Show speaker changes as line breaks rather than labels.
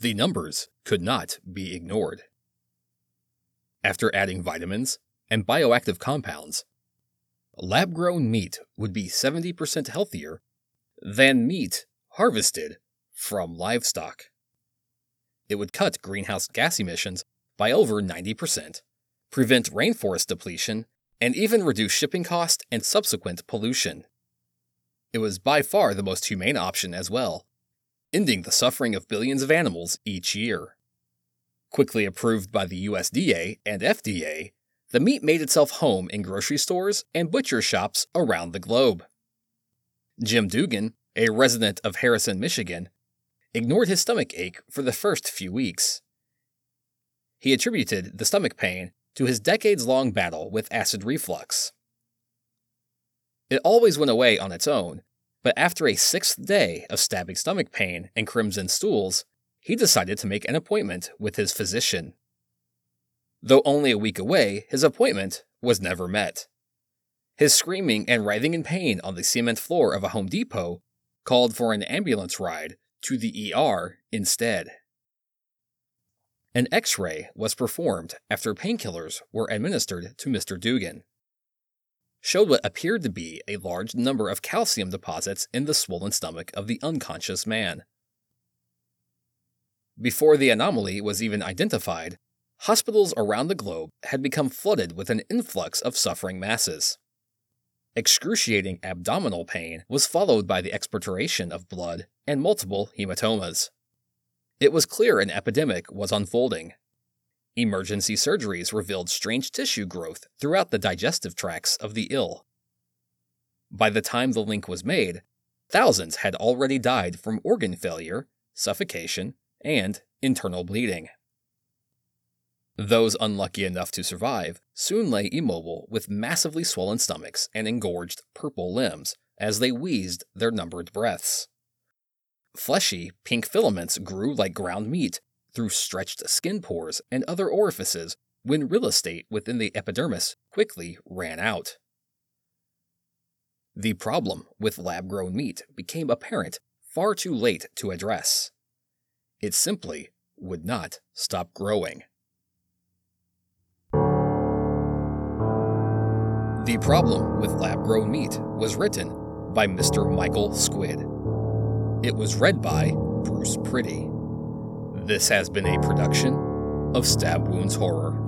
The numbers could not be ignored. After adding vitamins and bioactive compounds, lab grown meat would be 70% healthier than meat harvested from livestock. It would cut greenhouse gas emissions by over 90%, prevent rainforest depletion, and even reduce shipping cost and subsequent pollution. It was by far the most humane option as well, ending the suffering of billions of animals each year. Quickly approved by the USDA and FDA, the meat made itself home in grocery stores and butcher shops around the globe. Jim Dugan, a resident of Harrison, Michigan, ignored his stomach ache for the first few weeks. He attributed the stomach pain to his decades long battle with acid reflux. It always went away on its own, but after a sixth day of stabbing stomach pain and crimson stools, he decided to make an appointment with his physician. Though only a week away, his appointment was never met. His screaming and writhing in pain on the cement floor of a Home Depot called for an ambulance ride to the ER instead. An x ray was performed after painkillers were administered to Mr. Dugan. Showed what appeared to be a large number of calcium deposits in the swollen stomach of the unconscious man. Before the anomaly was even identified, hospitals around the globe had become flooded with an influx of suffering masses. Excruciating abdominal pain was followed by the expectoration of blood and multiple hematomas. It was clear an epidemic was unfolding. Emergency surgeries revealed strange tissue growth throughout the digestive tracts of the ill. By the time the link was made, thousands had already died from organ failure, suffocation, and internal bleeding. Those unlucky enough to survive soon lay immobile with massively swollen stomachs and engorged purple limbs as they wheezed their numbered breaths. Fleshy, pink filaments grew like ground meat through stretched skin pores and other orifices when real estate within the epidermis quickly ran out. The problem with lab grown meat became apparent far too late to address. It simply would not stop growing. The Problem with Lab Grown Meat was written by Mr. Michael Squid. It was read by Bruce Pretty. This has been a production of Stab Wounds Horror.